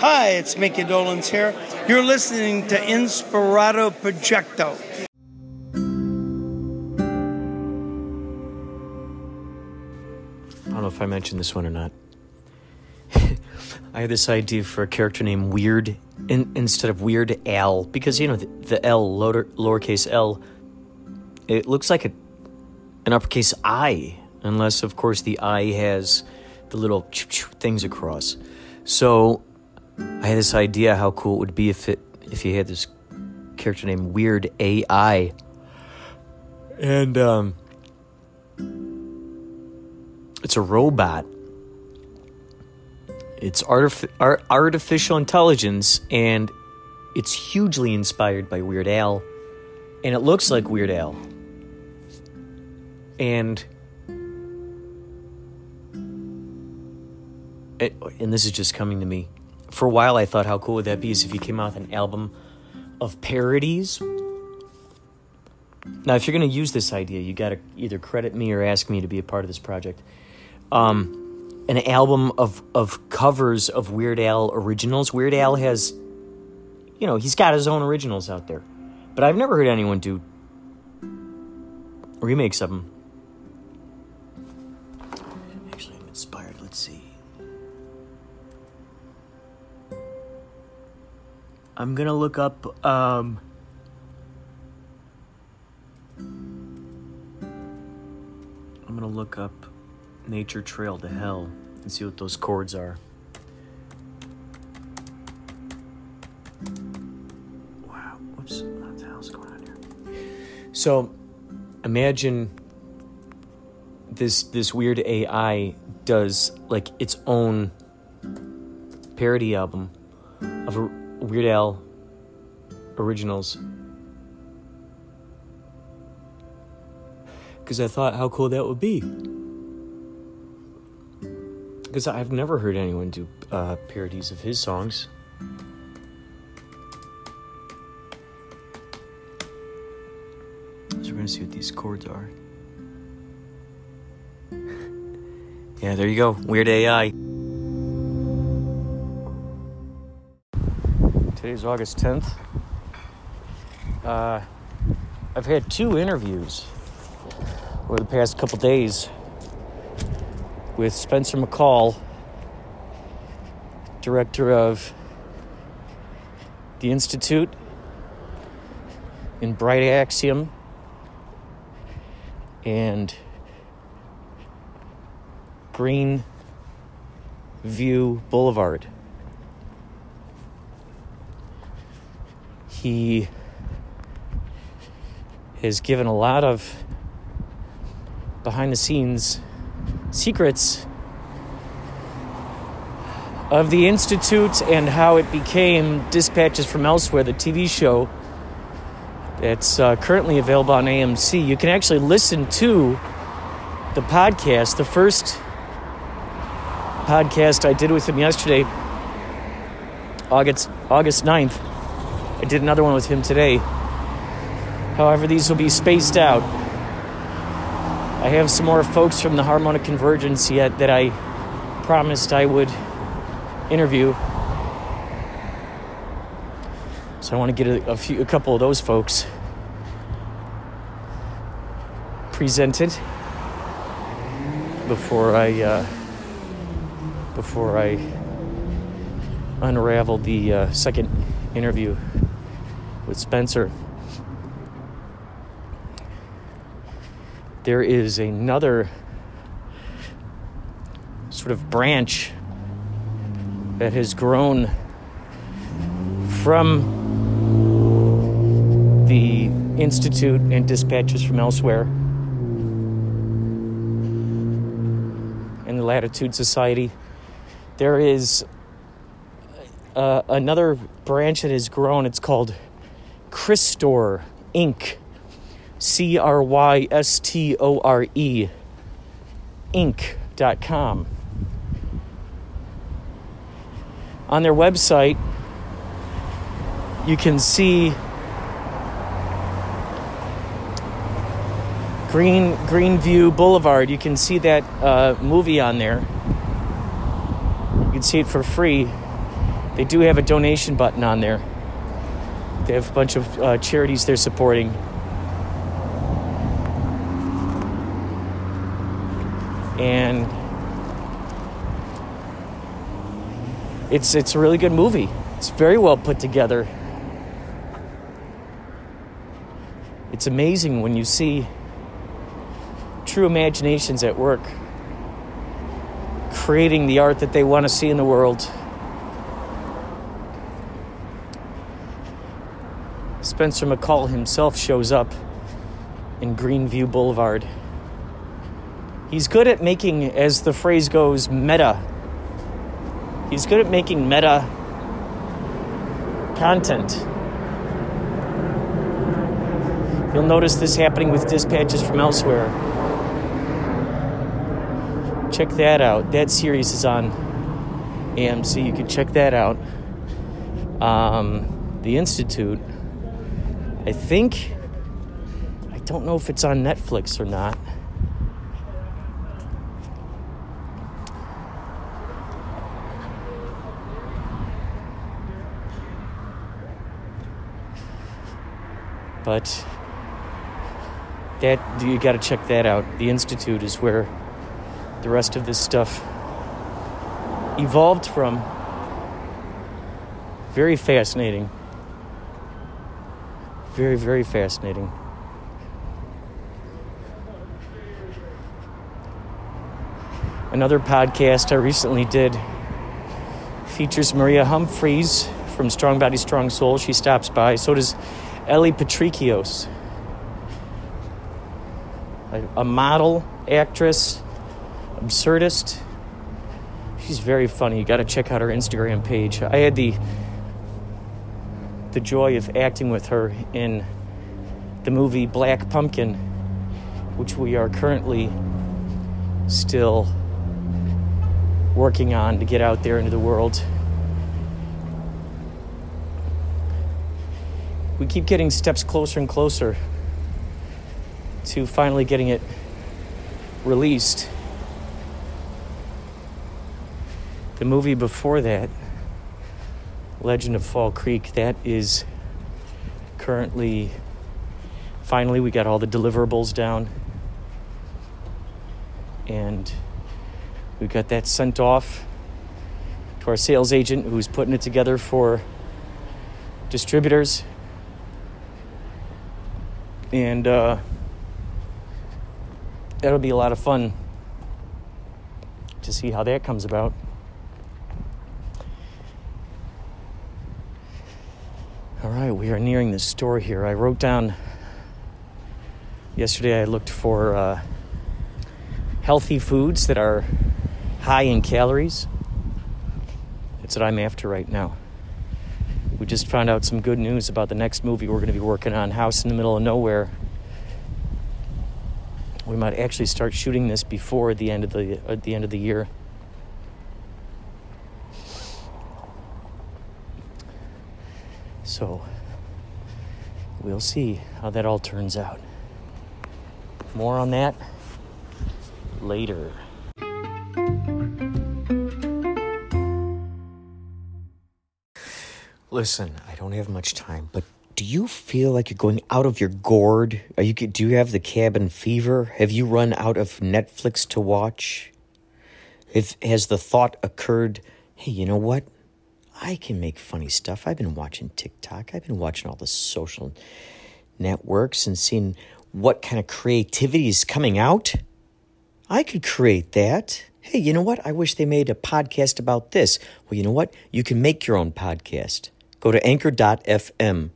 Hi, it's Micky Dolenz here. You're listening to Inspirato Projecto. I don't know if I mentioned this one or not. I had this idea for a character named Weird in, instead of Weird Al because you know the, the L lower, lowercase L it looks like a, an uppercase I unless of course the I has the little things across. So I had this idea how cool it would be if it if you had this character named Weird AI and um it's a robot. It's art- artificial intelligence, and it's hugely inspired by Weird Al, and it looks like Weird Al. And it, and this is just coming to me. For a while, I thought, how cool would that be? Is if you came out with an album of parodies. Now, if you're going to use this idea, you got to either credit me or ask me to be a part of this project um, an album of of covers of Weird Al originals. Weird Al has, you know, he's got his own originals out there, but I've never heard anyone do remakes of them. I'm gonna look up. Um, I'm gonna look up Nature Trail to Hell and see what those chords are. Wow, whoops, what the hell's going on here? So, imagine this this weird AI does like its own parody album of a Weird Al originals. Because I thought how cool that would be because I've never heard anyone do uh, parodies of his songs. So we're gonna see what these chords are. yeah, there you go. Weird AI. Today's August 10th. Uh, I've had two interviews over the past couple days with Spencer McCall, director of the Institute in Bright Axiom and Green View Boulevard. He has given a lot of behind the scenes secrets of the Institute and how it became Dispatches from Elsewhere, the TV show that's uh, currently available on AMC. You can actually listen to the podcast, the first podcast I did with him yesterday, August, August 9th. I did another one with him today. However, these will be spaced out. I have some more folks from the Harmonic Convergence yet that I promised I would interview. So I want to get a, a few, a couple of those folks presented before I uh, before I unravel the uh, second interview with Spencer. there is another sort of branch that has grown from the Institute and dispatches from elsewhere and the Latitude Society. There is uh, another branch that has grown. It's called Crystore Inc. C R Y S T O R E Inc.com. On their website, you can see Green Greenview Boulevard. You can see that uh, movie on there. You can see it for free. they do have a donation button on there. They have a bunch of uh, charities they're supporting. And it's it's a really good movie. It's very well put together. It's amazing when you see true imaginations at work creating the art that they want to see in the world. Spencer McCall himself shows up in Greenview Boulevard. He's good at making, as the phrase goes, meta. He's good at making meta content. You'll notice this happening with dispatches from elsewhere. Check that out. That series is on AMC. You can check that out. Um, the Institute. I think. I don't know if it's on Netflix or not. But that you got to check that out. The Institute is where the rest of this stuff evolved from. Very fascinating. Very, very fascinating. Another podcast I recently did features Maria Humphreys from Strong Body, Strong Soul. She stops by. So does Ellie Patrikios, a model, actress, absurdist. She's very funny. You got to check out her Instagram page. I had the the joy of acting with her in the movie Black Pumpkin, which we are currently still working on to get out there into the world. We keep getting steps closer and closer to finally getting it released. The movie before that, Legend of Fall Creek, that is currently, finally, we got all the deliverables down. And we got that sent off to our sales agent who's putting it together for distributors. And uh, that'll be a lot of fun to see how that comes about. Right, we are nearing the store here. I wrote down yesterday, I looked for uh, healthy foods that are high in calories. That's what I'm after right now. We just found out some good news about the next movie we're going to be working on House in the Middle of Nowhere. We might actually start shooting this before the end of the at the end of the year. So we'll see how that all turns out. More on that later. Listen, I don't have much time, but do you feel like you're going out of your gourd? Are you do you have the cabin fever? Have you run out of Netflix to watch? If has the thought occurred, hey, you know what? I can make funny stuff. I've been watching TikTok. I've been watching all the social networks and seeing what kind of creativity is coming out. I could create that. Hey, you know what? I wish they made a podcast about this. Well, you know what? You can make your own podcast. Go to anchor.fm.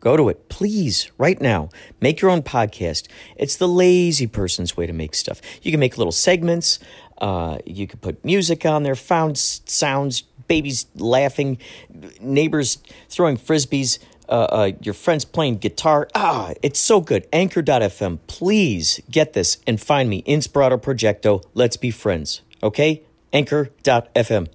Go to it, please, right now. Make your own podcast. It's the lazy person's way to make stuff. You can make little segments. Uh, you could put music on there, found sounds, babies laughing, neighbors throwing frisbees, uh, uh, your friends playing guitar. Ah, it's so good. Anchor.fm. Please get this and find me, Inspirato Projecto. Let's be friends. Okay? Anchor.fm.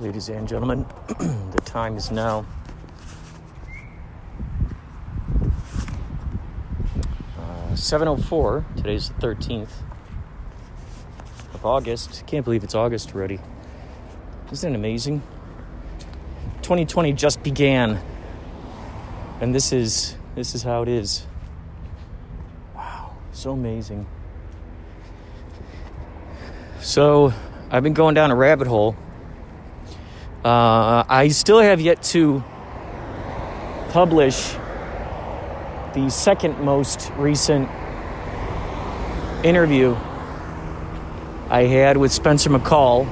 Ladies and gentlemen, the time is now 704. Today's the 13th of August. Can't believe it's August already. Isn't it amazing? 2020 just began. And this is this is how it is. Wow, so amazing. So, I've been going down a rabbit hole. Uh, I still have yet to publish the second most recent interview I had with Spencer McCall,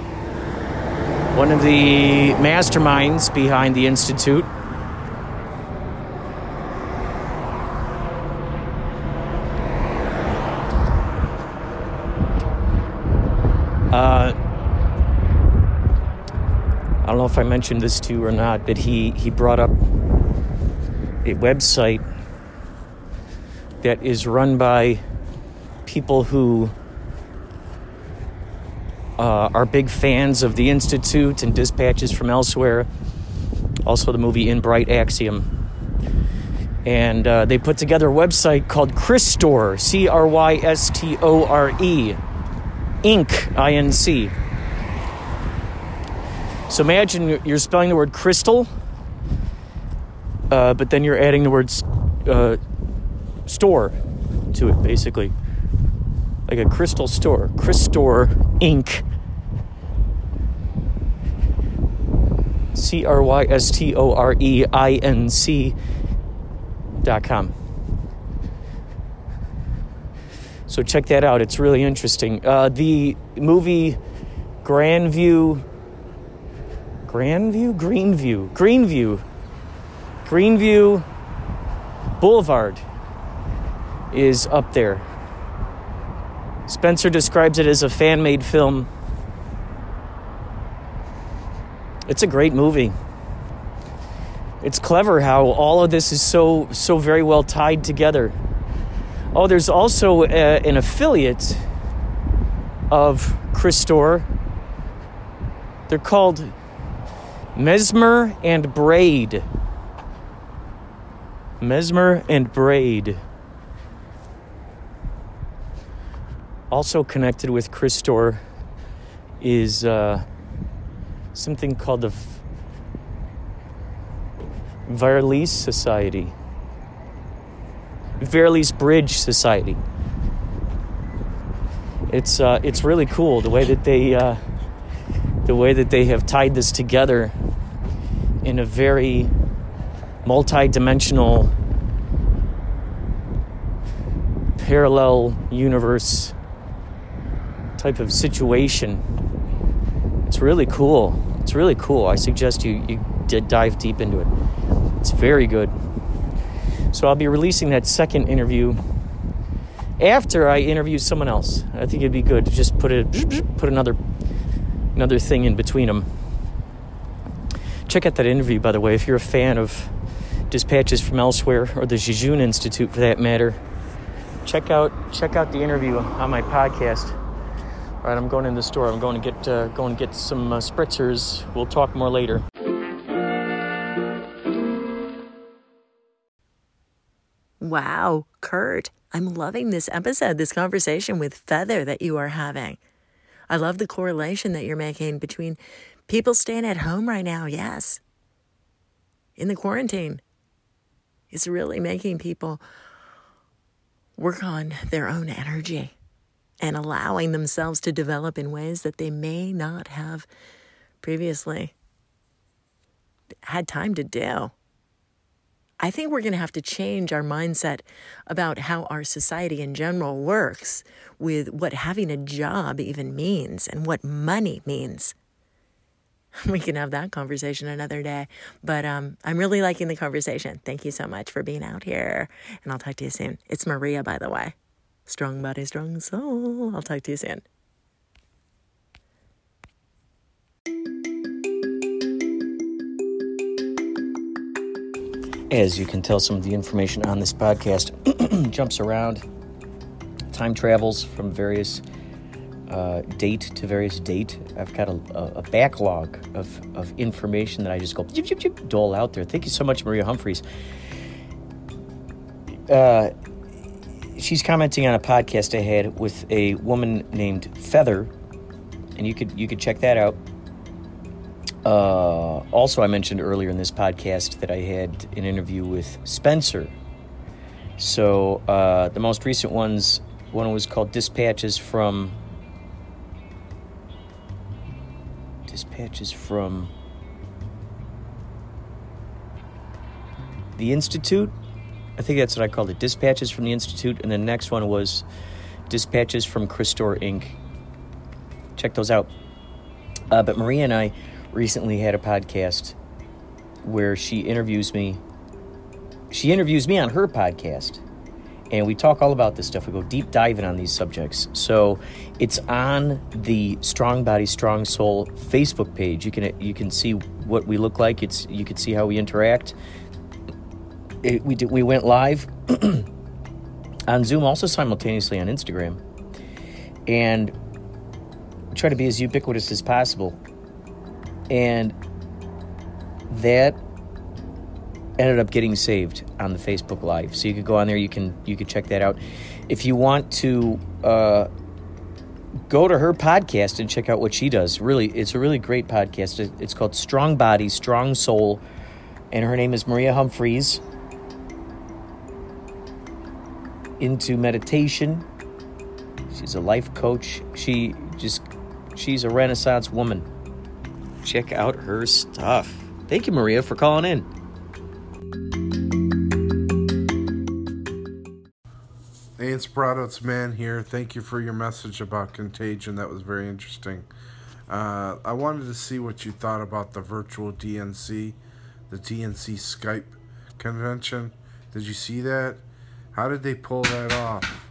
one of the masterminds behind the Institute. Uh, I don't know if I mentioned this to you or not, but he, he brought up a website that is run by people who uh, are big fans of the Institute and dispatches from elsewhere. Also, the movie In Bright Axiom. And uh, they put together a website called Crystore, C R Y S T O R E, Inc., I N C. So imagine you're spelling the word crystal, uh, but then you're adding the word uh, store to it, basically. Like a crystal store. Crystore Inc. C R Y S T O R E I N C dot com. So check that out. It's really interesting. Uh, the movie Grandview, Grandview, Greenview, Greenview, Greenview Boulevard is up there. Spencer describes it as a fan made film. It's a great movie. It's clever how all of this is so so very well tied together. Oh, there's also a, an affiliate of Crystore. They're called Mesmer and Braid. Mesmer and Braid. Also connected with Crystore is uh, something called the Verlies Society. Verlies Bridge Society. It's uh, it's really cool the way that they uh, the way that they have tied this together in a very multi-dimensional parallel universe type of situation. It's really cool. It's really cool. I suggest you you dive deep into it. It's very good. So I'll be releasing that second interview after I interview someone else. I think it'd be good to just put it put another another thing in between them. Check out that interview, by the way, if you're a fan of dispatches from elsewhere or the Jejune Institute, for that matter. Check out check out the interview on my podcast. All right, I'm going in the store. I'm going to get uh, going to get some uh, spritzers. We'll talk more later. Wow, Kurt, I'm loving this episode, this conversation with Feather that you are having. I love the correlation that you're making between people staying at home right now, yes, in the quarantine. It's really making people work on their own energy and allowing themselves to develop in ways that they may not have previously had time to do. I think we're going to have to change our mindset about how our society in general works with what having a job even means and what money means. We can have that conversation another day. But um, I'm really liking the conversation. Thank you so much for being out here. And I'll talk to you soon. It's Maria, by the way. Strong body, strong soul. I'll talk to you soon. As you can tell, some of the information on this podcast jumps around, time travels from various uh, date to various date. I've got a, a, backlog of, of information that I just go jip, jip, jip, dole out there. Thank you so much, Maria Humphreys. Uh, she's commenting on a podcast I had with a woman named Feather, and you could you could check that out. Uh, also, I mentioned earlier in this podcast that I had an interview with Spencer. So uh, the most recent ones, one was called "Dispatches from." Dispatches from the Institute. I think that's what I called it. Dispatches from the Institute, and the next one was Dispatches from Crystore Inc. Check those out. Uh, but Maria and I recently had a podcast where she interviews me. She interviews me on her podcast, and we talk all about this stuff. We go deep diving on these subjects. So it's on the Strong Body Strong Soul Facebook page. You can you can see what we look like. It's you can see how we interact. It, we did, we went live on Zoom, also simultaneously on Instagram, and try to be as ubiquitous as possible and that ended up getting saved on the Facebook Live. So you could go on there. You can you could check that out. If you want to uh, go to her podcast and check out what she does, really, it's a really great podcast. It's called Strong Body, Strong Soul, and her name is Maria Humphreys. Into meditation. She's a life coach. She just she's a renaissance woman check out her stuff. Thank you, Maria, for calling in. Hey, it's Broadouts Man here. Thank you for your message about contagion. That was very interesting. Uh, I wanted to see what you thought about the virtual DNC, the DNC Skype convention. Did you see that? How did they pull that off?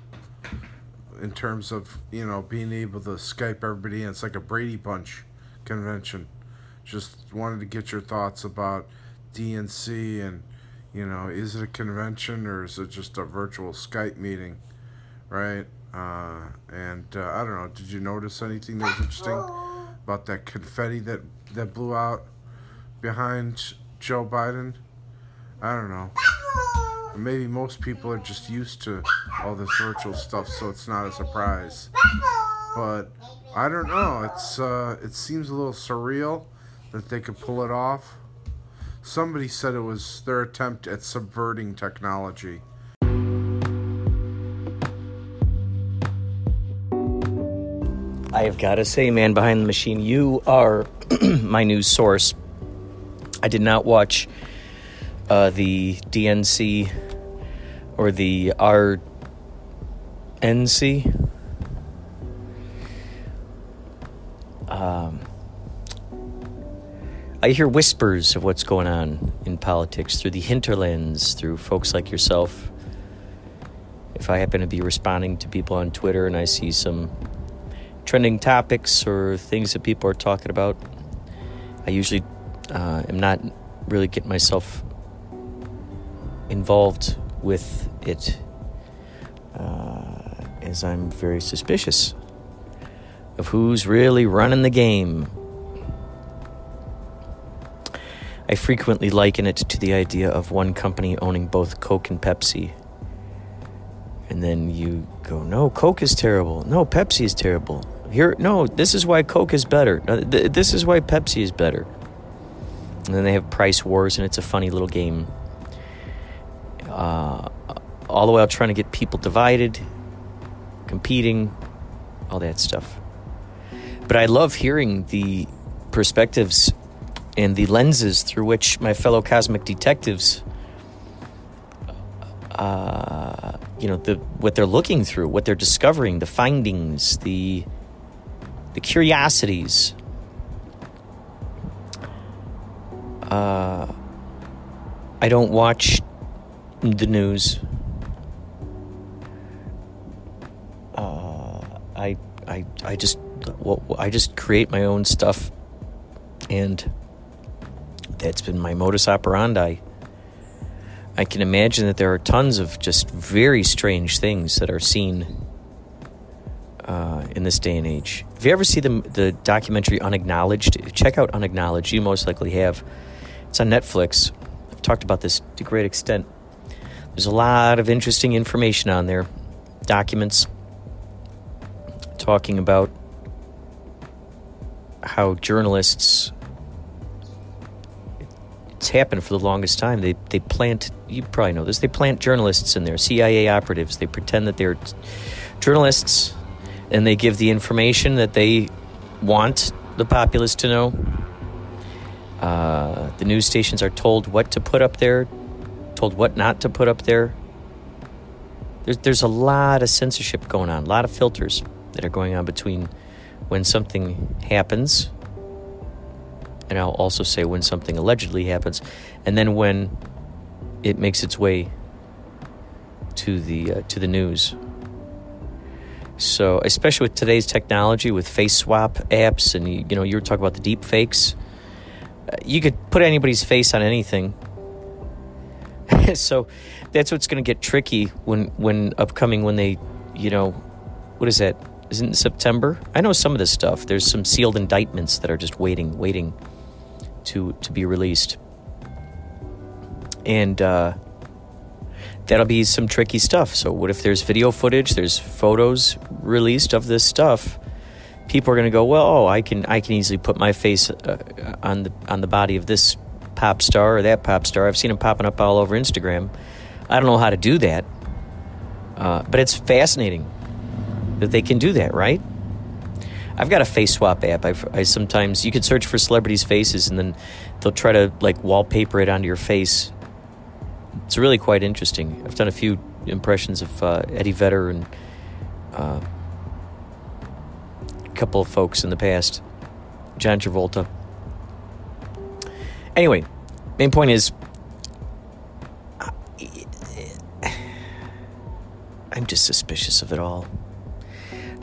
In terms of you know being able to Skype everybody in, it's like a Brady Bunch convention just wanted to get your thoughts about DNC and you know is it a convention or is it just a virtual Skype meeting, right? Uh, and uh, I don't know. Did you notice anything that was interesting about that confetti that that blew out behind Joe Biden? I don't know. Maybe most people are just used to all this virtual stuff, so it's not a surprise. But I don't know. It's uh, it seems a little surreal that they could pull it off. Somebody said it was their attempt at subverting technology. I have got to say, man, behind the machine, you are my news source. I did not watch uh, the DNC or the RNC. Um, I hear whispers of what's going on in politics through the hinterlands, through folks like yourself. If I happen to be responding to people on Twitter and I see some trending topics or things that people are talking about, I usually uh, am not really getting myself involved with it uh, as I'm very suspicious of who's really running the game I frequently liken it to the idea of one company owning both Coke and Pepsi. And then you go, no, Coke is terrible. No, Pepsi is terrible. Here, no, this is why Coke is better. This is why Pepsi is better. And then they have price wars, and it's a funny little game. Uh, all the while trying to get people divided, competing, all that stuff. But I love hearing the perspectives and the lenses through which my fellow cosmic detectives uh, you know the what they're looking through what they're discovering the findings the the curiosities uh, I don't watch the news uh, I I I just well, I just create my own stuff and that's been my modus operandi. I can imagine that there are tons of just very strange things that are seen uh, in this day and age. If you ever see the, the documentary Unacknowledged, check out Unacknowledged. You most likely have. It's on Netflix. I've talked about this to great extent. There's a lot of interesting information on there. documents talking about how journalists it's happened for the longest time. They they plant you probably know this. They plant journalists in there, CIA operatives. They pretend that they're journalists and they give the information that they want the populace to know. Uh, the news stations are told what to put up there, told what not to put up there. There's, there's a lot of censorship going on, a lot of filters that are going on between when something happens, and I'll also say when something allegedly happens, and then when it makes its way to the uh, to the news. So, especially with today's technology, with face swap apps, and you, know, you were talking about the deep fakes. Uh, you could put anybody's face on anything. so, that's what's going to get tricky when when upcoming when they, you know, what is that? Isn't September? I know some of this stuff. There's some sealed indictments that are just waiting, waiting to to be released, and. uh that'll be some tricky stuff. So, what if there's video footage, there's photos released of this stuff? People are going to go, well, oh, I can I can easily put my face uh, on the on the body of this pop star or that pop star. I've seen them popping up all over Instagram. I don't know how to do that, uh, but it's fascinating that they can do that, right? I've got a face swap app. I've, I sometimes you can search for celebrities' faces, and then they'll try to like wallpaper it onto your face it's really quite interesting. I've done a few impressions of uh, Eddie Vedder and uh, a couple of folks in the past, John Travolta. Anyway, main point is I'm just suspicious of it all.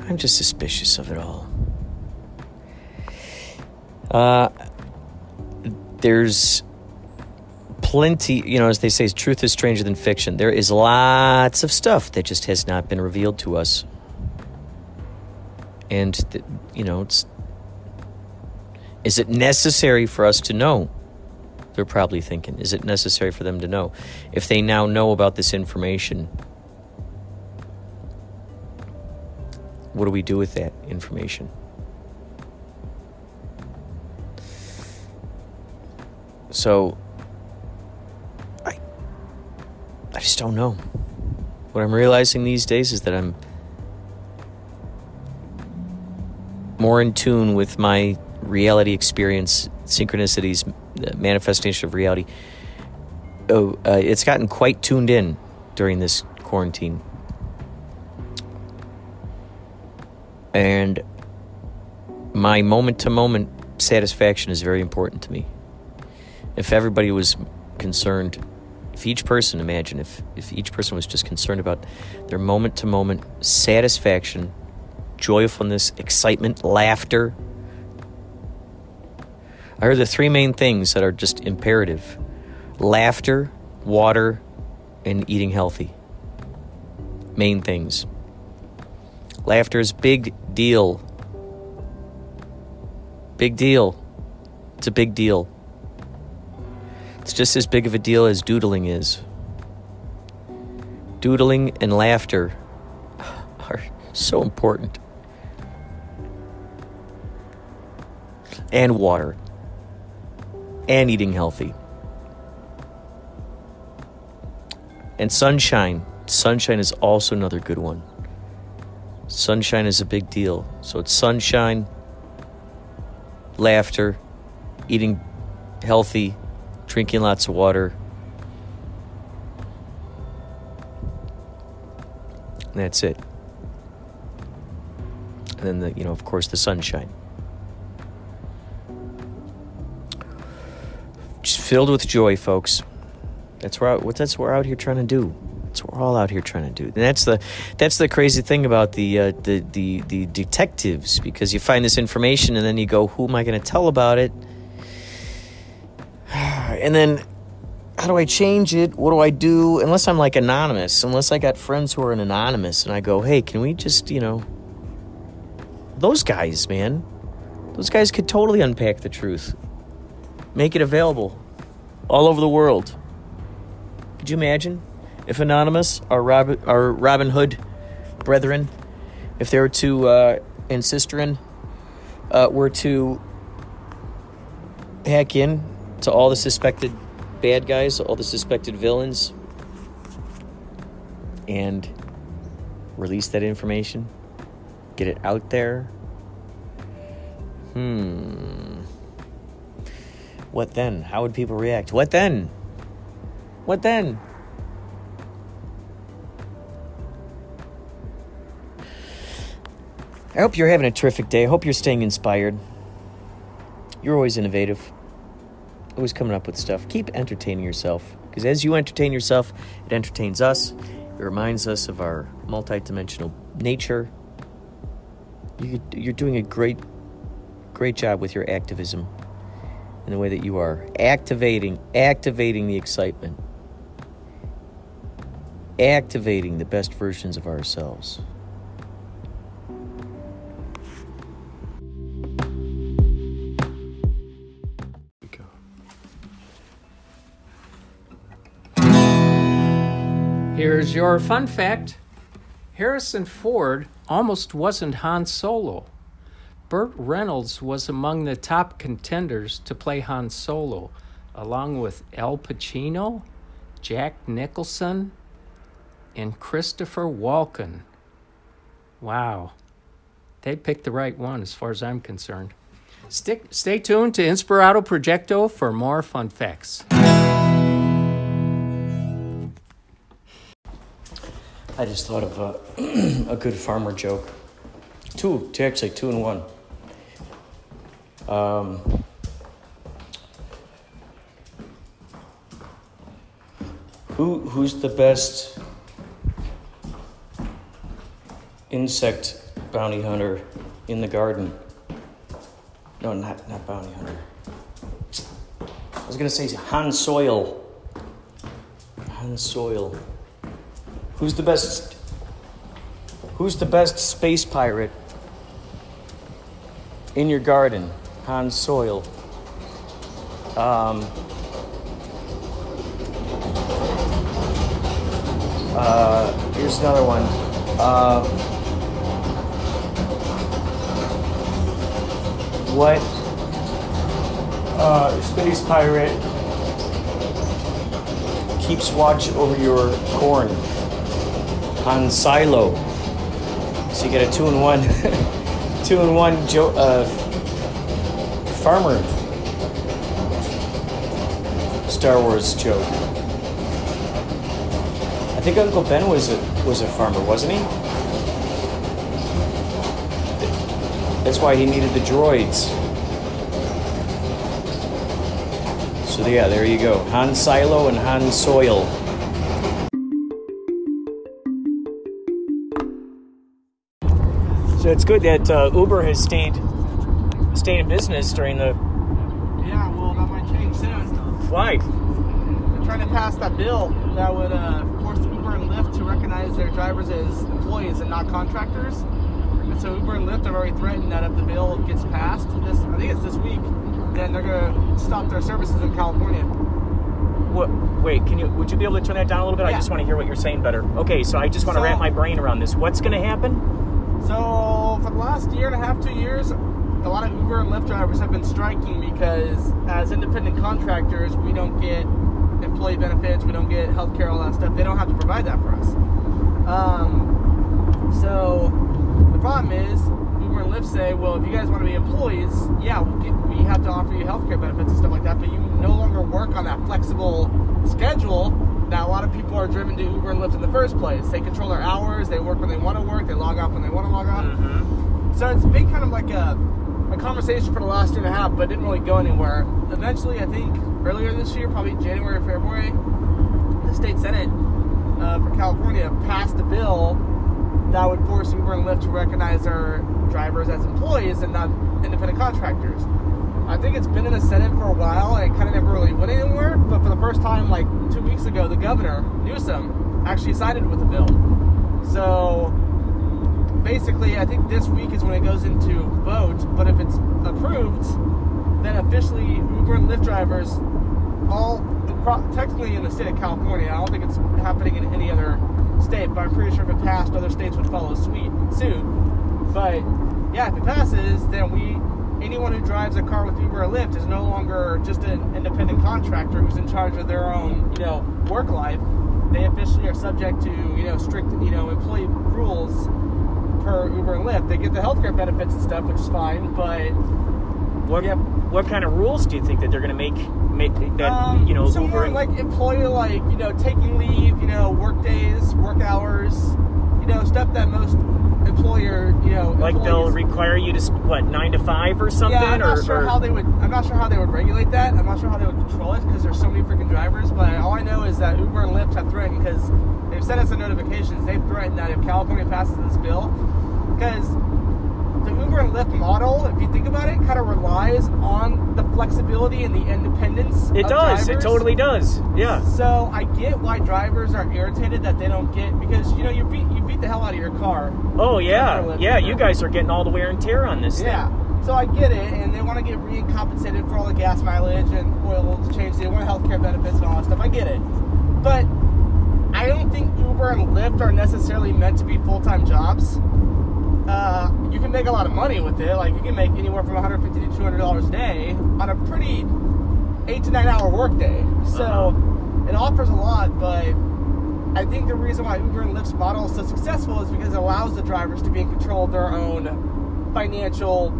I'm just suspicious of it all. Uh, there's plenty, you know, as they say, truth is stranger than fiction. There is lots of stuff that just has not been revealed to us. And, you know, it's. Is it necessary for us to know? They're probably thinking. Is it necessary for them to know? If they now know about this information, what do we do with that information? So, I I just don't know. What I'm realizing these days is that I'm more in tune with my reality experience, synchronicities, manifestation of reality. Oh, uh, it's gotten quite tuned in during this quarantine. And my moment to moment satisfaction is very important to me. If everybody was concerned if each person, imagine if, if each person was just concerned about their moment to moment satisfaction, joyfulness, excitement, laughter. I heard the three main things that are just imperative laughter, water, and eating healthy. Main things. Laughter is big deal. Big deal. It's a big deal. It's just as big of a deal as doodling is. Doodling and laughter are so important. And water. And eating healthy. And sunshine. Sunshine is also another good one. Sunshine is a big deal. So it's sunshine, laughter, eating healthy, drinking lots of water. And that's it. And then the, you know, of course, the sunshine. Filled with joy, folks. That's what that's what we're out here trying to do. That's what we're all out here trying to do. And that's the that's the crazy thing about the uh, the the the detectives because you find this information and then you go, who am I going to tell about it? and then how do I change it? What do I do? Unless I'm like anonymous, unless I got friends who are anonymous and I go, hey, can we just, you know, those guys, man, those guys could totally unpack the truth, make it available all over the world. Could you imagine if Anonymous our Robin, or Robin Hood brethren, if they were to uh, and sisterin, uh, were to hack in to all the suspected bad guys, all the suspected villains, and release that information, get it out there. Hmm. What then? How would people react? What then? What then? I hope you're having a terrific day. I hope you're staying inspired. You're always innovative, always coming up with stuff. Keep entertaining yourself because as you entertain yourself, it entertains us. It reminds us of our multidimensional nature. You, you're doing a great, great job with your activism in the way that you are activating, activating the excitement, activating the best versions of ourselves. Here's your fun fact Harrison Ford almost wasn't Han Solo. Burt Reynolds was among the top contenders to play Han Solo, along with Al Pacino, Jack Nicholson, and Christopher Walken. Wow. They picked the right one as far as I'm concerned. Stick, stay tuned to Inspirato Projecto for more fun facts. I just thought of a, a good farmer joke. Two, actually, two in one. Um, who who's the best insect bounty hunter in the garden? No, not not bounty hunter. I was gonna say Han Soil. Han Soil. Who's the best? Who's the best space pirate in your garden? Han Soil. Um, uh, here's another one. Uh, what uh, space pirate keeps watch over your corn? Han Silo. So you get a two in one, two in one uh, farmer Star Wars joke. I think Uncle Ben was a was a farmer, wasn't he? That's why he needed the droids. So yeah, there you go. Han Silo and Han Soil. So it's good that uh, Uber has stayed stayed in business during the. Yeah, well, that might change soon. Why? They're trying to pass that bill that would uh, force Uber and Lyft to recognize their drivers as employees and not contractors. And so Uber and Lyft have already threatened that if the bill gets passed, this I think it's this week, then they're gonna stop their services in California. What? Wait, can you? Would you be able to turn that down a little bit? I just want to hear what you're saying better. Okay, so I just want to wrap my brain around this. What's going to happen? So for the last year and a half, two years, a lot of Uber and Lyft drivers have been striking because as independent contractors, we don't get employee benefits, we don't get health care, all that stuff. They don't have to provide that for us. Um, so the problem is, Uber and Lyft say, well, if you guys want to be employees, yeah, we'll get, we have to offer you health care benefits and stuff like that, but you no longer work on that flexible schedule that a lot of people are driven to Uber and Lyft in the first place. They control their hours, they work when they want to work, they log off when they want to log off. So it's been kind of like a, a conversation for the last year and a half, but didn't really go anywhere. Eventually, I think earlier this year, probably January or February, the state senate uh, for California passed a bill that would force Uber and Lyft to recognize their drivers as employees and not independent contractors. I think it's been in the Senate for a while and it kind of never really went anywhere, but for the first time, like two weeks ago, the governor, Newsom, actually sided with the bill. So basically, I think this week is when it goes into vote, but if it's approved, then officially Uber and Lyft drivers, all technically in the state of California, I don't think it's happening in any other state, but I'm pretty sure if it passed, other states would follow suit. Suit. But yeah, if it passes, then we anyone who drives a car with Uber or Lyft is no longer just an independent contractor who's in charge of their own, you know, work life. They officially are subject to, you know, strict, you know, employee rules Uber and Lyft. They get the healthcare benefits and stuff, which is fine, but What Yep. what kind of rules do you think that they're going to make make that um, you know some Uber like employer like you know taking leave, you know, work days, work hours, you know, stuff that most employer, you know, like they'll require you to what nine to five or something Yeah, I'm not or, sure or- how they would. I'm not sure how they would regulate that. I'm not sure how they would control it because there's so many freaking drivers. But all I know is that Uber and Lyft have threatened because they've sent us the notifications. They've threatened that if California passes this bill, because the Uber and Lyft model, if you think about it, kind of relies on the flexibility and the independence. it does it totally does yeah So I get why drivers are irritated that they don't get because you know you beat you beat the hell out of your car. oh yeah Lyft, yeah Uber. you guys are getting all the wear and tear on this thing. Yeah. So I get it, and they want to get recompensated for all the gas mileage and oil change. They want healthcare benefits and all that stuff. I get it, but I don't think Uber and Lyft are necessarily meant to be full time jobs. Uh, you can make a lot of money with it. Like you can make anywhere from 150 to 200 dollars a day on a pretty eight to nine hour workday. So Uh-huh. it offers a lot, but I think the reason why Uber and Lyft's model is so successful is because it allows the drivers to be in control of their own financial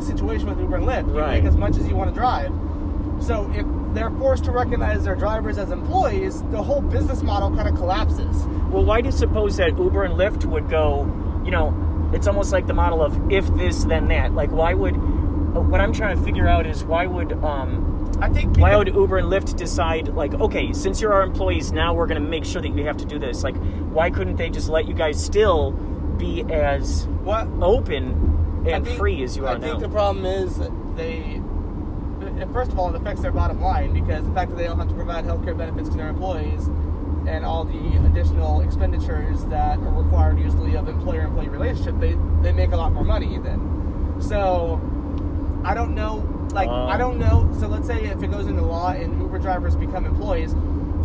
situation with Uber and Lyft. You Right. make as much as you want to drive. So if they're forced to recognize their drivers as employees, the whole business model kind of collapses. Well, why do you suppose that Uber and Lyft would go? You know, it's almost like the model of if this then that. Like, why would? What I'm trying to figure out is why would um I think why would Uber and Lyft decide like okay since you're our employees now we're going to make sure that you have to do this like why couldn't they just let you guys still be as what open and think- free as you are I are think the problem is that they, uh, first of all, it affects their bottom line because the fact that they don't have to provide healthcare benefits to their employees and all the additional expenditures that are required usually of employer-employee relationship, they they make a lot more money then. So I don't know, like Oh. I um. don't know. So let's say if it goes into law and Uber drivers become employees.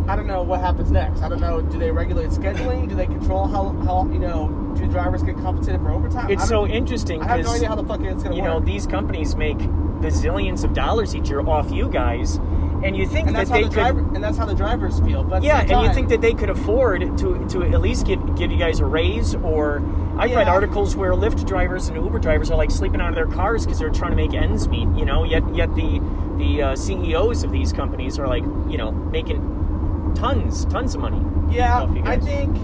I don't know what happens next. I don't know. Do they regulate scheduling? Do they control how, how you know, do drivers get compensated for overtime? It's so interesting I have no idea how the fuck it's gonna you know these companies make bazillions of dollars each year off you guys, and you think and that's that how they the could. driver and that's how the drivers feel. But Yeah, and you think that they could afford to to at least give give you guys a raise, or I've read articles where Lyft drivers and Uber drivers are like sleeping out of their cars because they're trying to make ends meet. You know, yet yet the the uh, CEOs of these companies are like you know making tons tons of money. yeah, I think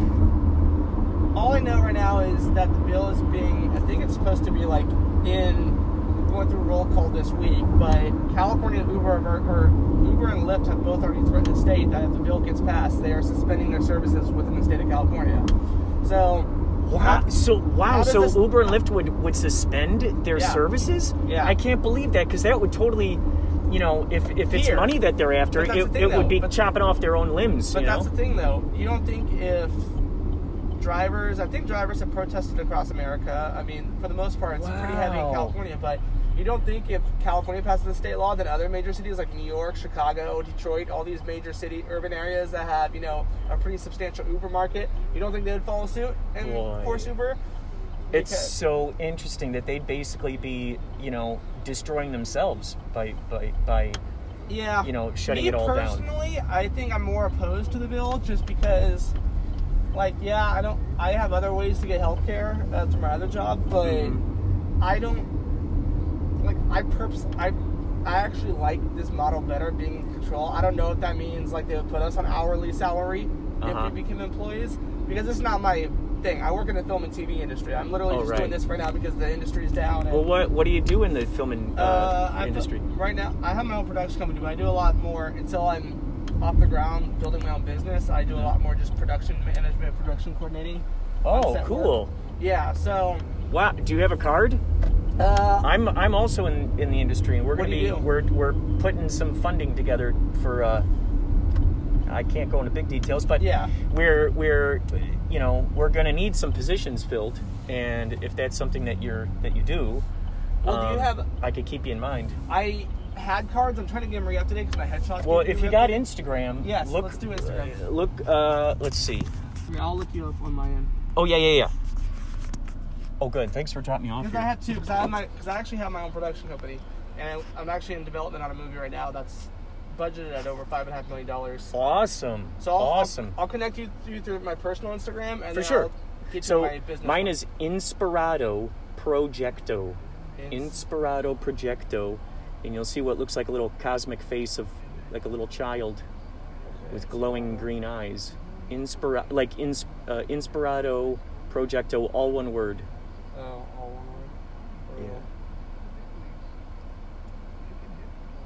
all I know right now is that the bill is being. I think it's supposed to be like in going through roll call this week, but California Uber or, Uber and Lyft have both already threatened the state that if the bill gets passed, they are suspending their services within the state of California. So. Wow. So wow. So this- Uber and Lyft would would suspend their Yeah. services. Yeah. I can't believe that because that would totally, you know, if if it's Here. money that they're after, it, the thing, it would though. be But- chopping off their own limbs. But that's know? the thing, though. You don't think if drivers, I think drivers have protested across America. I mean, for the most part, it's pretty heavy in California. But you don't think if California passes a state law, that other major cities like New York, Chicago, Detroit, all these major city urban areas that have you know a pretty substantial Uber market, you don't think they would follow suit and Boy. force Uber? It's Because- so interesting that they'd basically be, you know, destroying themselves by by by. yeah, you know, shutting Me it all down. Personally, I think I'm more opposed to the bill just because, like, yeah, I don't. I have other ways to get health care uh, through my other job, but Mm-hmm. I don't like. I purpose. I I actually like this model better, being in control. I don't know if that means like they would put us on hourly salary Uh-huh. if we became employees because it's not my thing. I work in the film and TV industry. I'm literally Oh, just right. doing this right now because the industry is down. And, Well, what what do you do in the film and uh, uh, industry? Right now, I have my own production company, but I do a lot more until I'm off the ground building my own business. I do a lot more just production management, production coordinating. Oh, cool! work. Yeah. So, Wow, do you have a card? Uh, I'm I'm also in, in the industry, and we're gonna be we're we're putting some funding together for. Uh, I can't go into big details, but Yeah. we're we're you know we're gonna need some positions filled, and if that's something that you're that you do, Well, do you um, have- I could keep you in mind. I had cards. I'm trying to get them re-up-to-date because my headshot. Well, if you got Instagram, Yes, look, let's do Instagram. uh, look, uh, let's see. I mean, I'll look you up on my end. Oh yeah, yeah, yeah. Oh, good. Thanks for dropping me off. Because I have two. Because I have my. Because I actually have my own production company, and I'm actually in development on a movie right now that's budgeted at over five and a half million dollars. Awesome. So I'll, awesome. I'll, I'll connect you, you through my personal Instagram, and For sure. So you my business. mine one. is Inspirado Projecto. Ins- Inspirado Projecto, and you'll see what looks like a little cosmic face of like a little child with glowing green eyes. Inspira like ins- uh, Inspirado Projecto, all one word. Oh, all one word.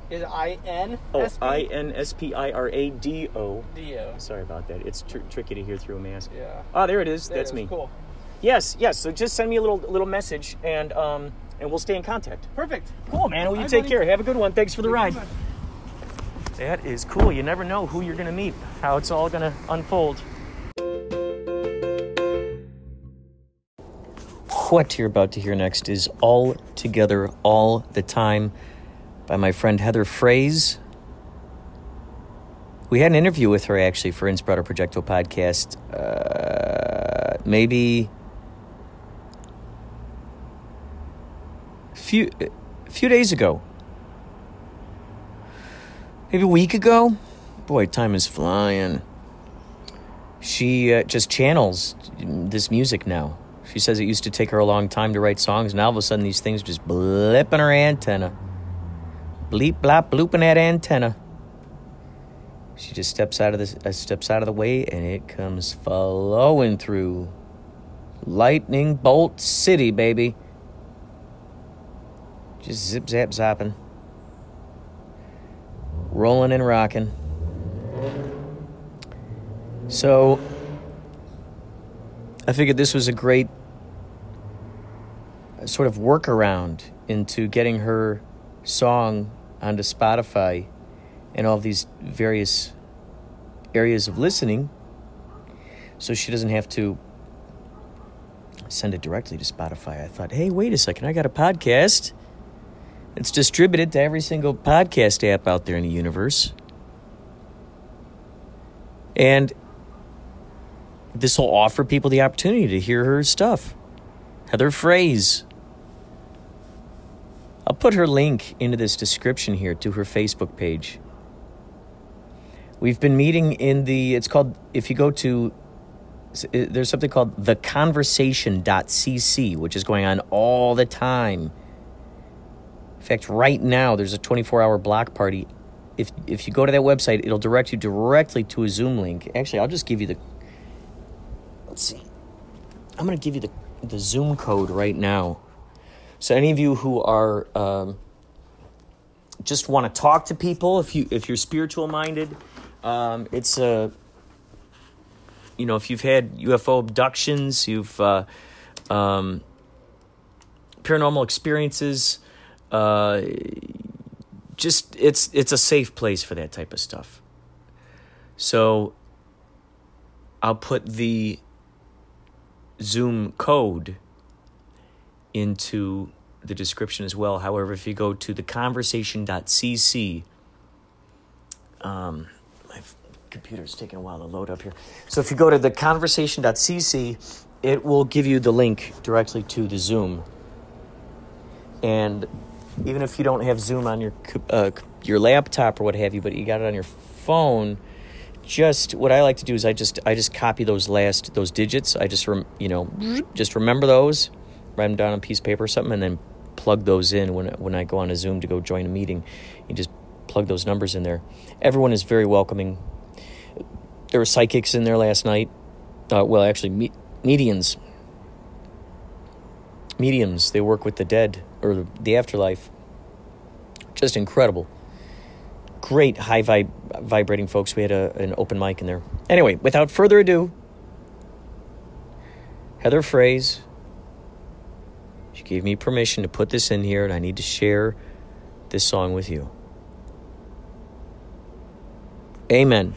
Is it I N Oh, S P? I N S P I R A D O. D O. Sorry about that. It's tr- tricky to hear through a mask. Yeah. Oh, there it is. There That's is. me. Cool. Yes, yes. So just send me a little little message, and um, and we'll stay in contact. Perfect. Cool, man. Well, you Bye, take buddy. care. Have a good one. Thanks for the ride. Thank much. That is cool. You never know who you're gonna meet, how it's all gonna unfold. What you're about to hear next is All Together All the Time by my friend Heather Frase. We had an interview with her actually for Inspirato Projecto podcast uh, maybe few a few days ago. Maybe a week ago. Boy, time is flying. She uh, just channels this music now. She says it used to take her a long time to write songs. Now all of a sudden, these things are just blipping her antenna. Bleep, blop, blooping that antenna. She just steps out of this, uh, steps out of the way, and it comes flowing through. Lightning bolt city, baby. Just zip, zap, zapping rolling and rocking. So I figured this was a great sort of workaround into getting her song onto Spotify and all these various areas of listening so she doesn't have to send it directly to Spotify. I thought, hey, wait a second, I got a podcast. It's distributed to every single podcast app out there in the universe. And this will offer people the opportunity to hear her stuff. Heather Frase. I'll put her link into this description here to her Facebook page. We've been meeting in the, it's called, if you go to, uh, there's something called theconversation.cc, which is going on all the time. In fact, right now there's a 24-hour block party. If if you go to that website, it'll direct you directly to a Zoom link. Actually, I'll just give you the. Let's see. I'm going to give you the the Zoom code right now. So any of you who are um, just want to talk to people, if you if you're spiritual minded, um, it's a. You know, if you've had UFO abductions, you've uh, um, paranormal experiences uh, just it's it's a safe place for that type of stuff. So I'll put the Zoom code into the description as well. However, if you go to theconversation.cc, um, my computer's taking a while to load up here. So if you go to theconversation.cc, it will give you the link directly to the Zoom. And even if you don't have Zoom on your uh, your laptop or what have you, but you got it on your phone, just what I like to do is I just I just copy those last those digits. I just rem, you know just remember those, write them down on a piece of paper or something, and then plug those in when when I go on a Zoom to go join a meeting. You just plug those numbers in there. Everyone is very welcoming. There were psychics in there last night. Uh, well, actually, me- medians. Mediums. They work with the dead or the afterlife. Just incredible. Great high vib- vibrating folks. We had a, an open mic in there. Anyway, without further ado, Heather Frase. She gave me permission to put this in here, and I need to share this song with you. Amen.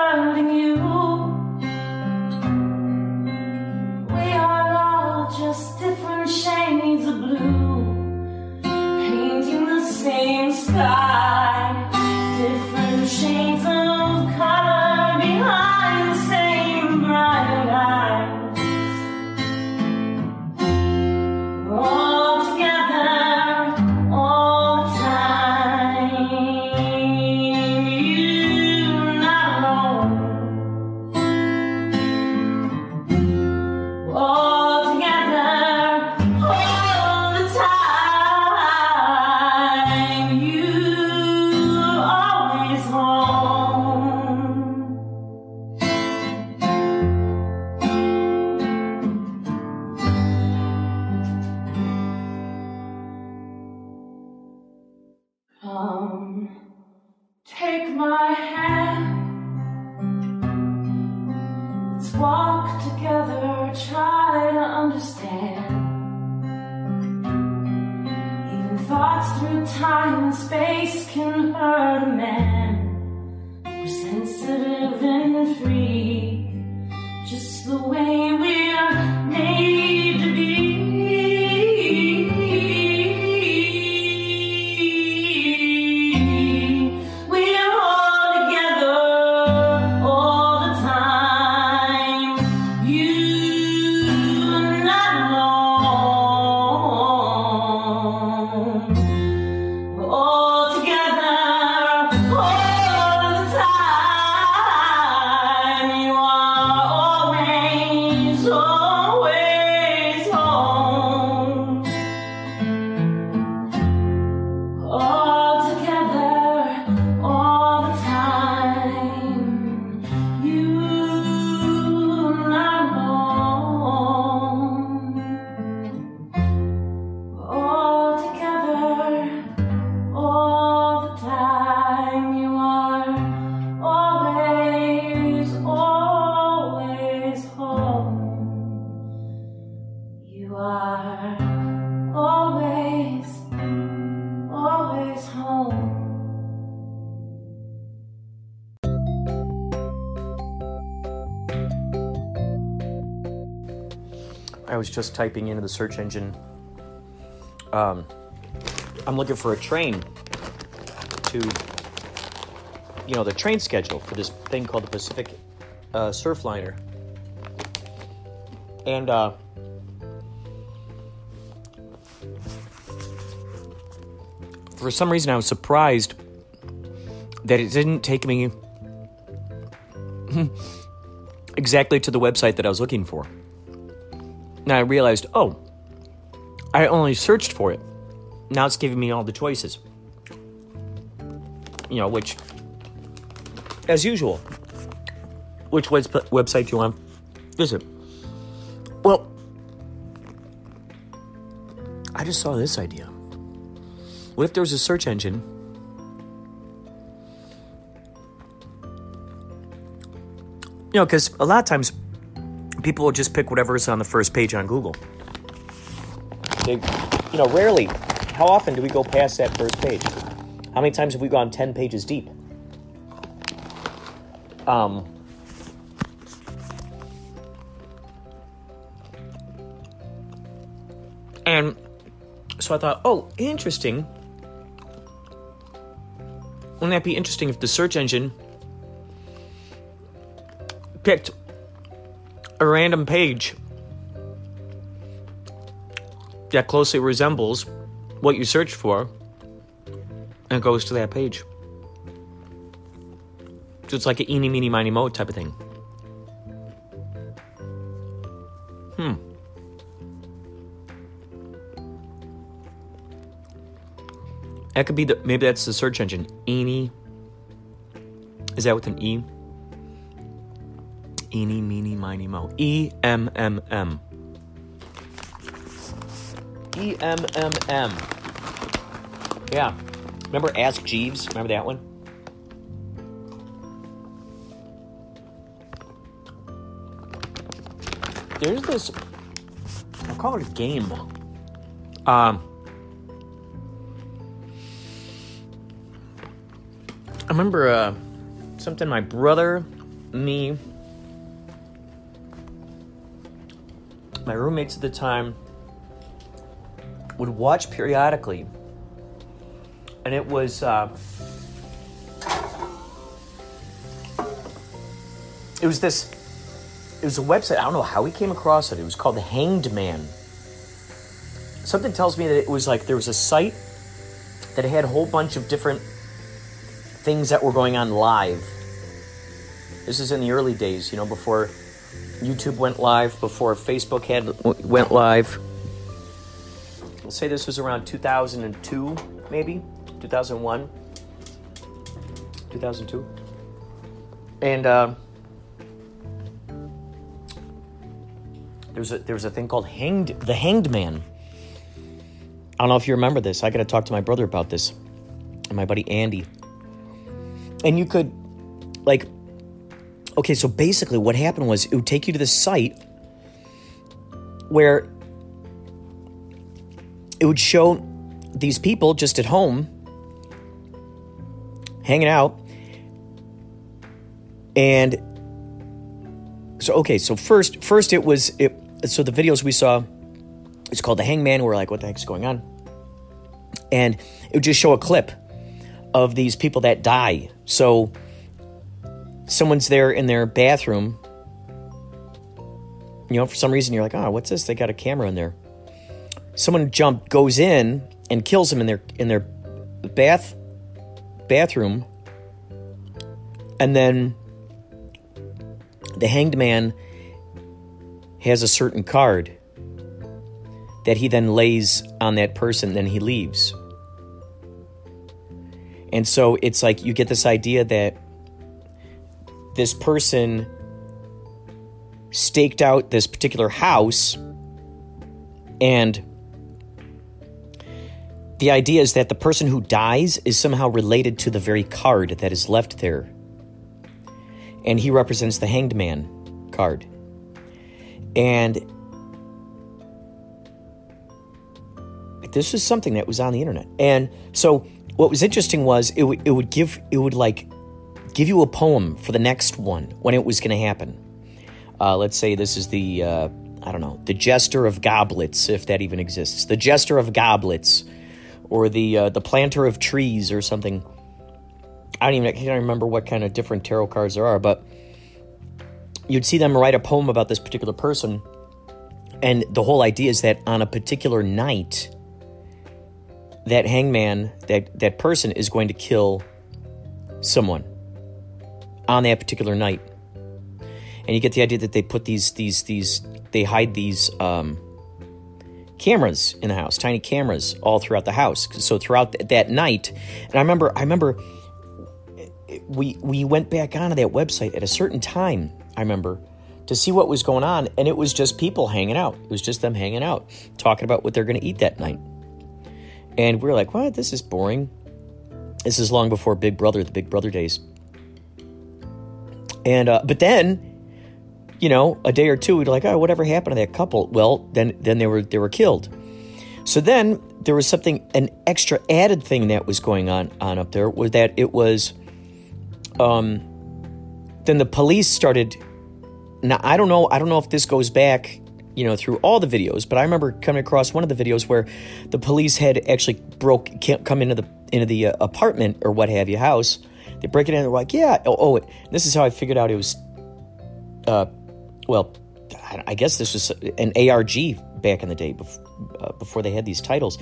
Hurting you. Just typing into the search engine. Um, I'm looking for a train to, you know, the train schedule for this thing called the Pacific uh, Surfliner. And uh, for some reason, I was surprised that it didn't take me exactly to the website that I was looking for. Now I realized, oh, I only searched for it. Now it's giving me all the choices. You know, which, as usual, which website do you want to visit? Well, I just saw this idea. What if there was a search engine you know, because a lot of times people will just pick whatever is on the first page on Google. They, you know, rarely. How often do we go past that first page? How many times have we gone ten pages deep? Um. And so I thought, oh, interesting. Wouldn't that be interesting if the search engine picked a random page that closely resembles what you searched for and goes to that page? So it's like an eeny, meeny, miny, mo type of thing. Hmm. That could be the maybe that's the search engine. Eeny. Is that with an E? Eeny, meeny, miny, mo. E M M M. E M M M. Yeah. Remember Ask Jeeves? Remember that one? There's this. I'll call it a game. Um. I remember uh, something my brother, me, my roommates at the time would watch periodically. And it was. Uh, it was this. It was a website. I don't know how we came across it. It was called The Hanged Man. Something tells me that it was like there was a site that had a whole bunch of different things that were going on live. This is in the early days, you know, before YouTube went live, before Facebook had went live. Let's say this was around 2002, maybe 2001, 2002, and uh, there was a there was a thing called hanged the Hanged Man. I don't know if you remember this. I got to talk to my brother about this, and my buddy Andy. And you could, like, okay, so basically what happened was it would take you to this site where it would show these people just at home hanging out. And so okay so first first it was it so the videos we saw it's called the hangman. We're like what the heck's going on? And it would just show a clip of these people that die. So someone's there in their bathroom you know for some reason you're like oh what's this? They got a camera in there. Someone jump goes in and kills them in their in their bath bathroom. And then the hanged man has a certain card that he then lays on that person then he leaves. And so it's like you get this idea that this person staked out this particular house and the idea is that the person who dies is somehow related to the very card that is left there. And he represents the hanged man card. And this was something that was on the internet. And so what was interesting was it would it would give it would like give you a poem for the next one when it was going to happen. Uh, let's say this is the uh, I don't know the jester of goblets if that even exists. The jester of goblets, or the uh, the planter of trees or something. I don't even I can't remember what kind of different tarot cards there are, but you'd see them write a poem about this particular person, and the whole idea is that on a particular night that hangman, that, that person is going to kill someone on that particular night. And you get the idea that they put these, these, these, they hide these um, cameras in the house, tiny cameras all throughout the house. So throughout that night, and I remember, I remember we we went back onto that website at a certain time. I remember to see what was going on, and it was just people hanging out. It was just them hanging out, talking about what they're going to eat that night. And we are like, what? This is boring. This is long before Big Brother, the Big Brother days. And, uh, but then, you know, a day or two, we'd like, oh, whatever happened to that couple? Well, then, then they were, they were killed. So then there was something, an extra added thing that was going on, on up there was that it was, um, then the police started. Now, I don't know, I don't know if this goes back you know, through all the videos, but I remember coming across one of the videos where the police had actually broke come into the into the uh, apartment or what have you house. They break it in. They're like, yeah. Oh, oh this is how I figured out it was. Uh, well, I guess this was an ARG back in the day before, uh, before they had these titles.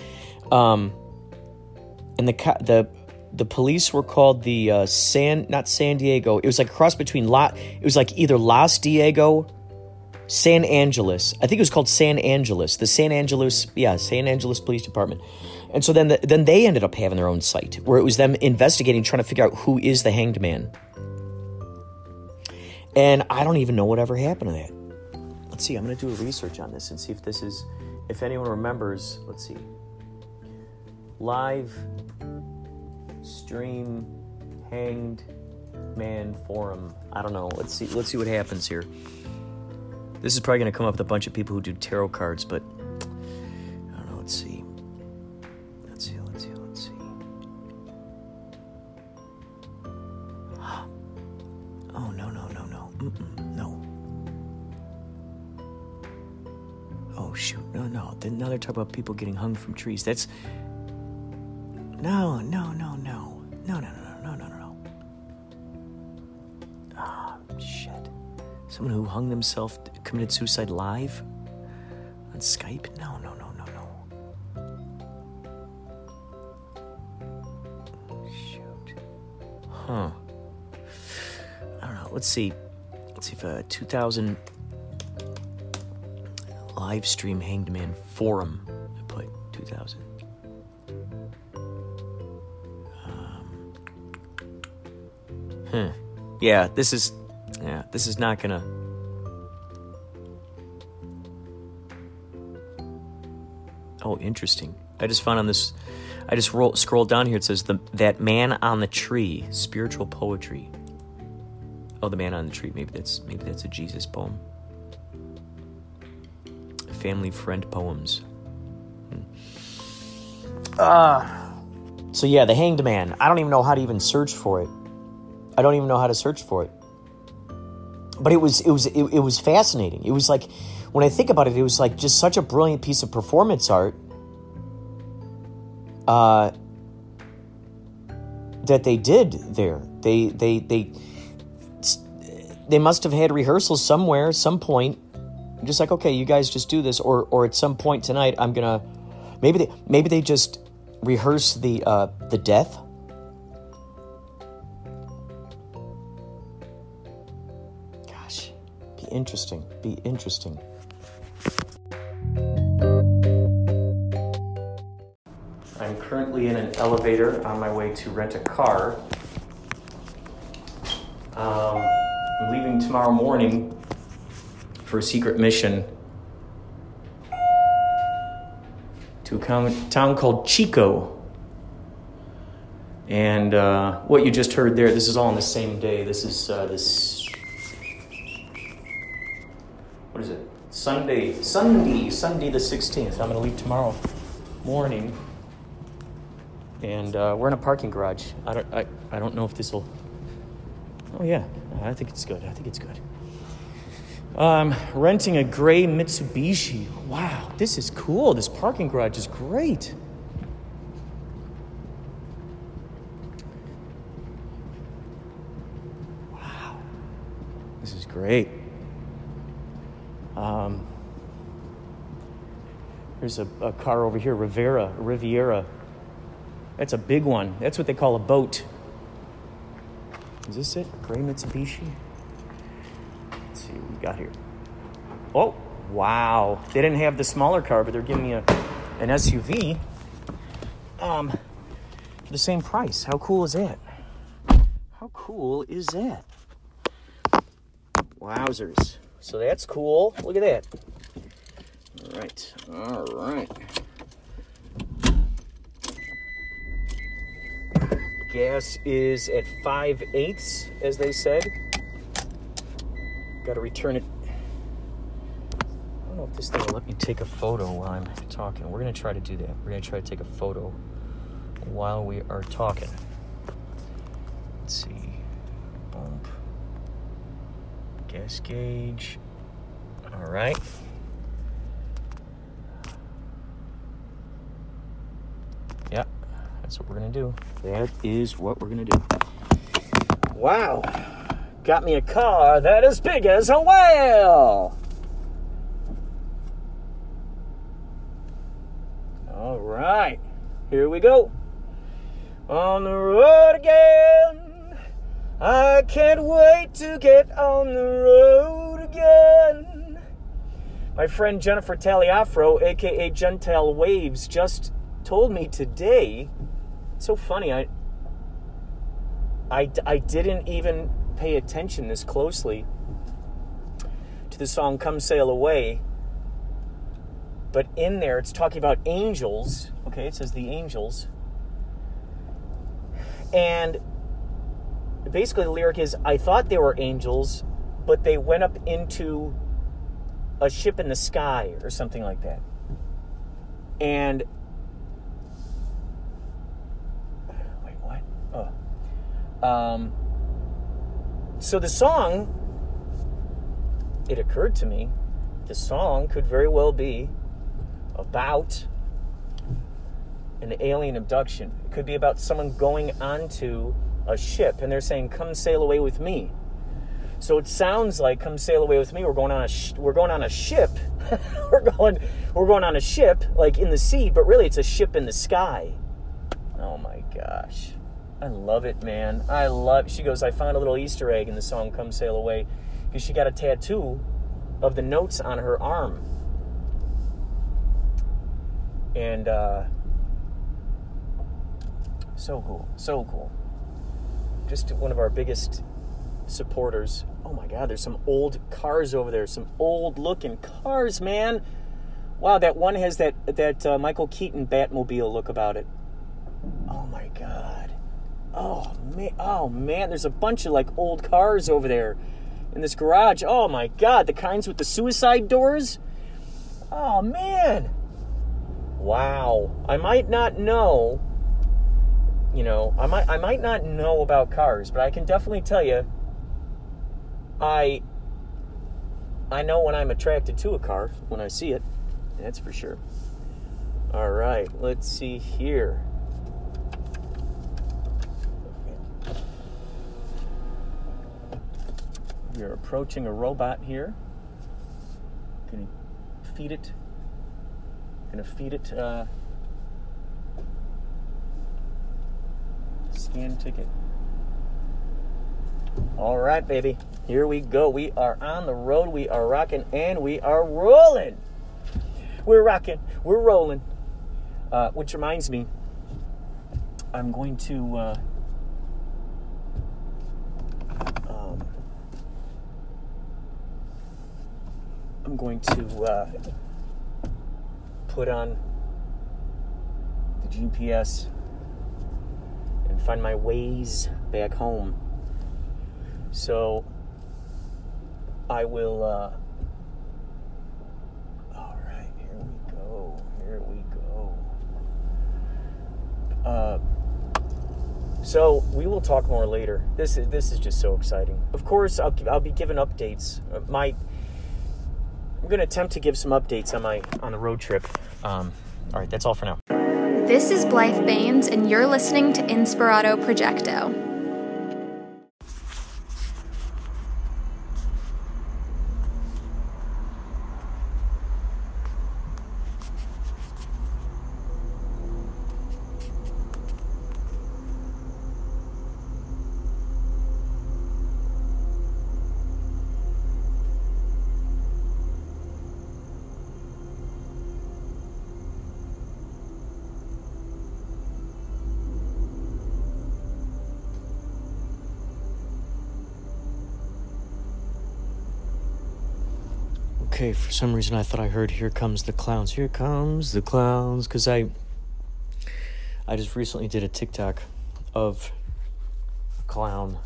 Um, and the the the police were called the uh, San not San Diego. It was like a cross between La. It was like either Las Diego, San Angeles. I think it was called San Angeles. The San Angeles, yeah, San Angeles Police Department. And so then the, then they ended up having their own site where it was them investigating, trying to figure out who is the hanged man. And I don't even know whatever happened to that. Let's see. I'm going to do a research on this and see if this is, if anyone remembers. Let's see. Live stream hanged man forum. I don't know. Let's see. Let's see what happens here. This is probably going to come up with a bunch of people who do tarot cards, but I don't know. Let's see. Let's see. Let's see. Let's see. Oh no no no no Mm-mm, no. Oh shoot no no. Then now they're talking about people getting hung from trees. That's no no no no no no no. Someone who hung themselves committed suicide live on Skype? No, no, no, no, no. Shoot. Huh. I don't know. Let's see. Let's see if a uh, 2000 live stream Hanged Man forum. I put 2000. Um, hmm. Yeah, this is. Yeah, this is not gonna. Oh, interesting. I just found on this. I just roll, scrolled down here. It says the that man on the tree, spiritual poetry. Oh, the man on the tree. Maybe that's maybe that's a Jesus poem. Family friend poems. Hmm. Uh, so yeah, the hanged man. I don't even know how to even search for it. I don't even know how to search for it. But it was it was it, it was fascinating. It was like when I think about it, it was like just such a brilliant piece of performance art uh, that they did there. They they they they must have had rehearsals somewhere, some point. Just like okay, you guys just do this, or or at some point tonight, I'm gonna maybe they maybe they just rehearse the uh, the death. Interesting. Be interesting. I'm currently in an elevator on my way to rent a car. Um, I'm leaving tomorrow morning for a secret mission to a town called Chico. And uh, what you just heard there, this is all on the same day. This is uh, this. What is it? Sunday, Sunday, Sunday the 16th. I'm going to leave tomorrow morning and uh, we're in a parking garage. I don't, I, I don't know if this will. Oh yeah, I think it's good. I think it's good. Um, renting a gray Mitsubishi. Wow, this is cool. This parking garage is great. Wow, this is great. Um, there's a, a car over here, Rivera, Riviera. That's a big one. That's what they call a boat. Is this it? Gray Mitsubishi? Let's see what we got here. Oh, wow. They didn't have the smaller car, but they're giving me a, an SUV um, for the same price. How cool is that? How cool is that? Wowzers. So that's cool. Look at that. All right. All right. Gas is at 5 eighths, as they said. Got to return it. I don't know if this thing will let me take a photo while I'm talking. We're going to try to do that. We're going to try to take a photo while we are talking. this gauge. All right. Yeah, that's what we're gonna do. That is what we're gonna do. Wow, got me a car that is big as a whale. All right, here we go. On the road again. I can't wait to get on the road again. My friend Jennifer Taliafro, aka Gentile Waves, just told me today. It's so funny. I, I, I didn't even pay attention this closely to the song Come Sail Away. But in there, it's talking about angels. Okay, it says the angels. And basically, the lyric is I thought they were angels, but they went up into a ship in the sky or something like that. And. Wait, what? Oh. Um, so the song, it occurred to me, the song could very well be about an alien abduction. It could be about someone going onto a ship and they're saying, "Come sail away with me." So it sounds like "Come sail away with me." We're going on a sh- we're going on a ship. we're going we're going on a ship like in the sea, but really it's a ship in the sky. Oh my gosh. I love it, man. I love She goes, "I found a little Easter egg in the song Come Sail Away." Because she got a tattoo of the notes on her arm. And uh so cool. So cool. Just one of our biggest supporters. Oh my God, there's some old cars over there. Some old looking cars, man. Wow, that one has that that uh, Michael Keaton Batmobile look about it. Oh my God. Oh man. Oh man. There's a bunch of like old cars over there in this garage. Oh my God, the kinds with the suicide doors. Oh man. Wow. I might not know you know, I might I might not know about cars, but I can definitely tell you I I know when I'm attracted to a car when I see it. That's for sure. All right, let's see here. We are approaching a robot here. Gonna feed it. Gonna feed it uh, scan ticket. All right, baby. Here we go. We are on the road. We are rocking and we are rolling. We're rocking. We're rolling. Uh, which reminds me, I'm going to. Uh, um, I'm going to uh, put on the GPS find my ways back home. So I will. Uh, all right, here we go. Here we go. Uh, so we will talk more later. This is this is just so exciting. Of course, I'll I'll be giving updates. Uh, My I'm going to attempt to give some updates on my on the road trip. Um, all right, that's all for now. This is Blythe Baines, and you're listening to Inspirato Projecto. Okay, for some reason I thought I heard "Here Comes the Clowns." Here comes the clowns, because I, I just recently did a TikTok of a clown.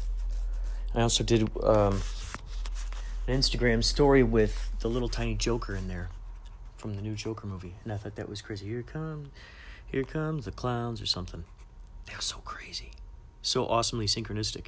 I also did um, an Instagram story with the little tiny Joker in there, from the new Joker movie, and I thought that was crazy. Here comes, here comes the clowns, or something. That was so crazy, so awesomely synchronistic.